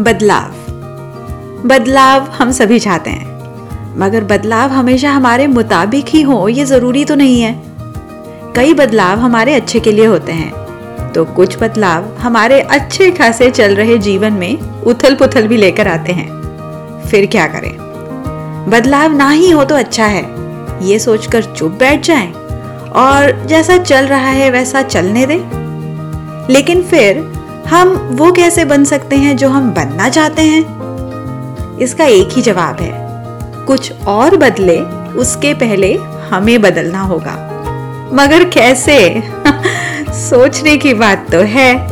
बदलाव। बदलाव हम सभी चाहते हैं, मगर बदलाव हमेशा हमारे मुताबिक ही हो, ये ज़रूरी तो नहीं है। कई बदलाव हमारे अच्छे के लिए होते हैं तो कुछ बदलाव हमारे अच्छे खासे चल रहे जीवन में उथल पुथल भी लेकर आते हैं। फिर क्या करें? बदलाव ना ही हो तो अच्छा है, ये सोचकर चुप बैठ जाएँ, और जैसा चल रहा है वैसा चलने दें। लेकिन फिर हम वो कैसे बन सकते हैं जो हम बनना चाहते हैं? इसका एक ही जवाब है, कुछ और बदले उसके पहले हमें बदलना होगा। मगर कैसे? सोचने की बात तो है।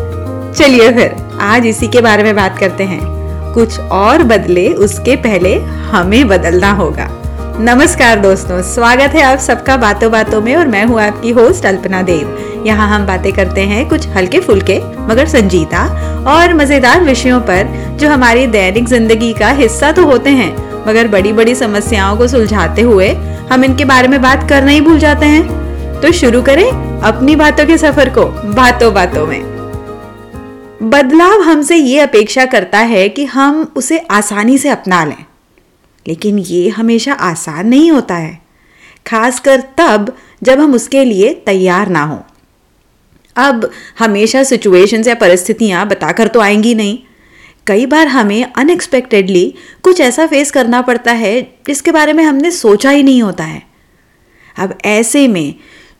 चलिए फिर, आज इसी के बारे में बात करते हैं। कुछ और बदले उसके पहले हमें बदलना होगा। नमस्कार दोस्तों, स्वागत है आप सबका बातों बातों में और मैं हूँ आपकी होस्ट अल्पना देव। यहाँ हम बातें करते हैं कुछ हल्के फुल्के, मगर संजीदा और मज़ेदार विषयों पर, जो हमारी दैनिक ज़िंदगी का हिस्सा तो होते हैं, मगर बड़ी बड़ी समस्याओं को सुलझाते हुए हम इनके बारे में बात करना ही भूल जाते हैं। तो शुरू करें अपनी बातों के सफ़र को बातों बातों में। बदलाव हमसे ये अपेक्षा करता है कि हम उसे आसानी से अपना लें, लेकिन ये हमेशा आसान नहीं होता है, खासकर तब जब हम उसके लिए तैयार ना हो। अब हमेशा सिचुएशंस या परिस्थितियाँ बताकर तो आएँगी नहीं। कई बार हमें अनएक्सपेक्टेडली कुछ ऐसा फेस करना पड़ता है, जिसके बारे में हमने सोचा ही नहीं होता है। अब ऐसे में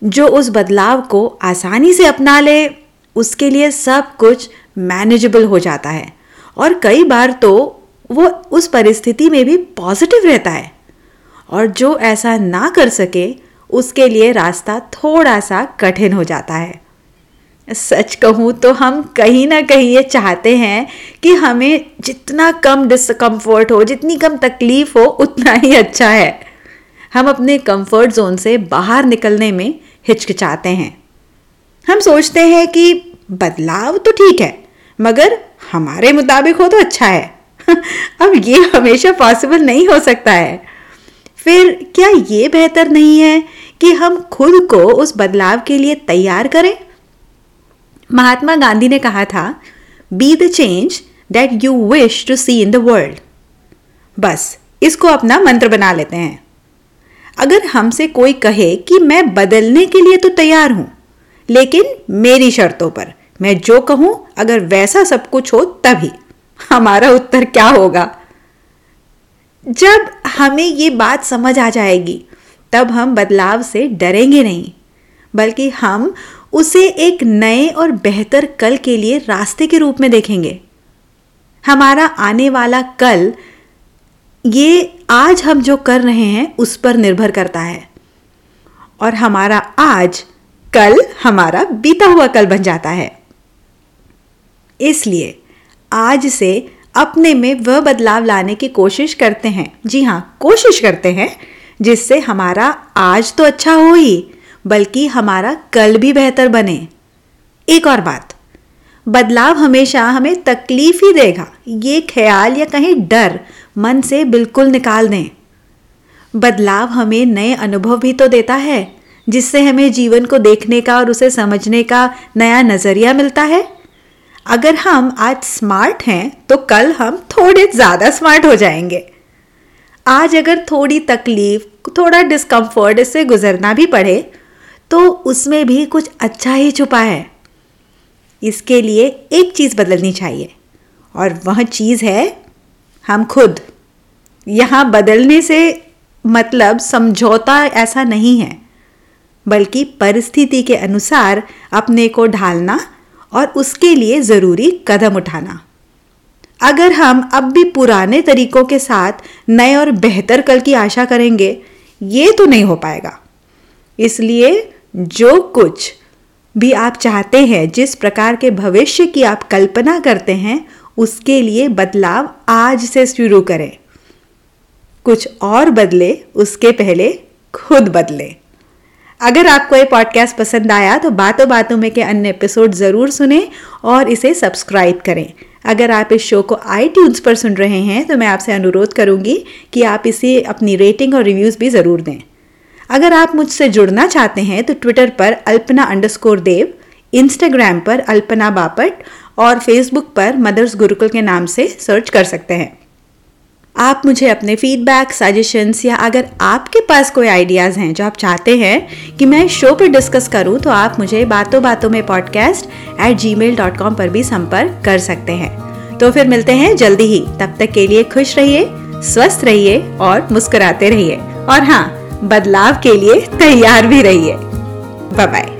जो उस बदलाव को आसानी से अपना ले, उसके लिए सब कुछ मैनेजेबल हो जाता है। और कई बार तो वो उस परिस्थिति में भी पॉजिटिव रहता है। और जो ऐसा ना कर सके, उसके लिए रास्ता थोड़ा सा कठिन हो जाता है। सच कहूँ तो हम कहीं ना कहीं ये चाहते हैं कि हमें जितना कम डिसकम्फर्ट हो, जितनी कम तकलीफ़ हो, उतना ही अच्छा है। हम अपने कंफर्ट जोन से बाहर निकलने में हिचकिचाते हैं। हम सोचते हैं कि बदलाव तो ठीक है, मगर हमारे मुताबिक हो तो अच्छा है। अब ये हमेशा पॉसिबल नहीं हो सकता है। फिर क्या ये बेहतर नहीं है कि हम खुद को उस बदलाव के लिए तैयार करें? महात्मा गांधी ने कहा था be the change that you wish to see in the world बस, इसको अपना मंत्र बना लेते हैं। अगर हमसे कोई कहे कि मैं बदलने के लिए तो तैयार हूँ, लेकिन मेरी शर्तों पर, मैं जो कहूँ, अगर वैसा सब कुछ हो, तभी। हमारा उत्तर क्या होगा? जब हमें ये बात समझ आ जाएगी, तब हम बदलाव से डरेंगे नहीं, बल्कि हम उसे एक नए और बेहतर कल के लिए रास्ते के रूप में देखेंगे। हमारा आने वाला कल, ये आज हम जो कर रहे हैं, उस पर निर्भर करता है। और हमारा आज कल हमारा बीता हुआ कल बन जाता है। इसलिए आज से अपने में वह बदलाव लाने की कोशिश करते हैं। जी हाँ कोशिश करते हैं, जिससे हमारा आज तो अच्छा हो ही। बल्कि हमारा कल भी बेहतर बने। एक और बात। बदलाव हमेशा हमें तकलीफ़ ही देगा। ये ख्याल या कहीं डर मन से बिल्कुल निकाल दें। बदलाव हमें नए अनुभव भी तो देता है, जिससे हमें जीवन को देखने का और उसे समझने का नया नज़रिया मिलता है। अगर हम आज स्मार्ट हैं तो कल हम थोड़े ज़्यादा स्मार्ट हो जाएँगे। आज अगर थोड़ी तकलीफ़, थोड़ा डिस्कम्फर्ट इससे गुजरना भी पड़े तो उसमें भी कुछ अच्छा ही छुपा है। इसके लिए एक चीज़ बदलनी चाहिए। और वह चीज़ है हम खुद। यहाँ बदलने से मतलब समझौता ऐसा नहीं है, बल्कि परिस्थिति के अनुसार अपने को ढालना और उसके लिए ज़रूरी कदम उठाना। अगर हम अब भी पुराने तरीकों के साथ नए और बेहतर कल की आशा करेंगे, ये तो नहीं हो पाएगा। इसलिए जो कुछ भी आप चाहते हैं, जिस प्रकार के भविष्य की आप कल्पना करते हैं, उसके लिए बदलाव आज से शुरू करें। कुछ और बदले, उसके पहले खुद बदले। अगर आपको ये पॉडकास्ट पसंद आया तो बातों बातों में के अन्य एपिसोड ज़रूर सुने और इसे सब्सक्राइब करें। अगर आप इस शो को आई पर सुन रहे हैं तो मैं आपसे अनुरोध करूँगी कि आप इसे अपनी रेटिंग और रिव्यूज़ भी ज़रूर दें। अगर आप मुझसे जुड़ना चाहते हैं तो ट्विटर पर अल्पना अंडरस्कोर देव इंस्टाग्राम पर अल्पना बापट, और फेसबुक पर मदर्स गुरुकुल के नाम से सर्च कर सकते हैं। आप मुझे अपने फीडबैक सजेशंस या अगर आपके पास कोई आइडियाज़ हैं जो आप चाहते हैं कि मैं शो पर डिस्कस करूँ तो आप मुझे बातों बातों में podcast at Gmail dot com पर भी संपर्क कर सकते हैं। तो फिर मिलते हैं जल्दी ही। तब तक के लिए खुश रहिए, स्वस्थ रहिए, और मुस्कुराते रहिए। और हाँ बदलाव के लिए तैयार भी रहिए। Bye bye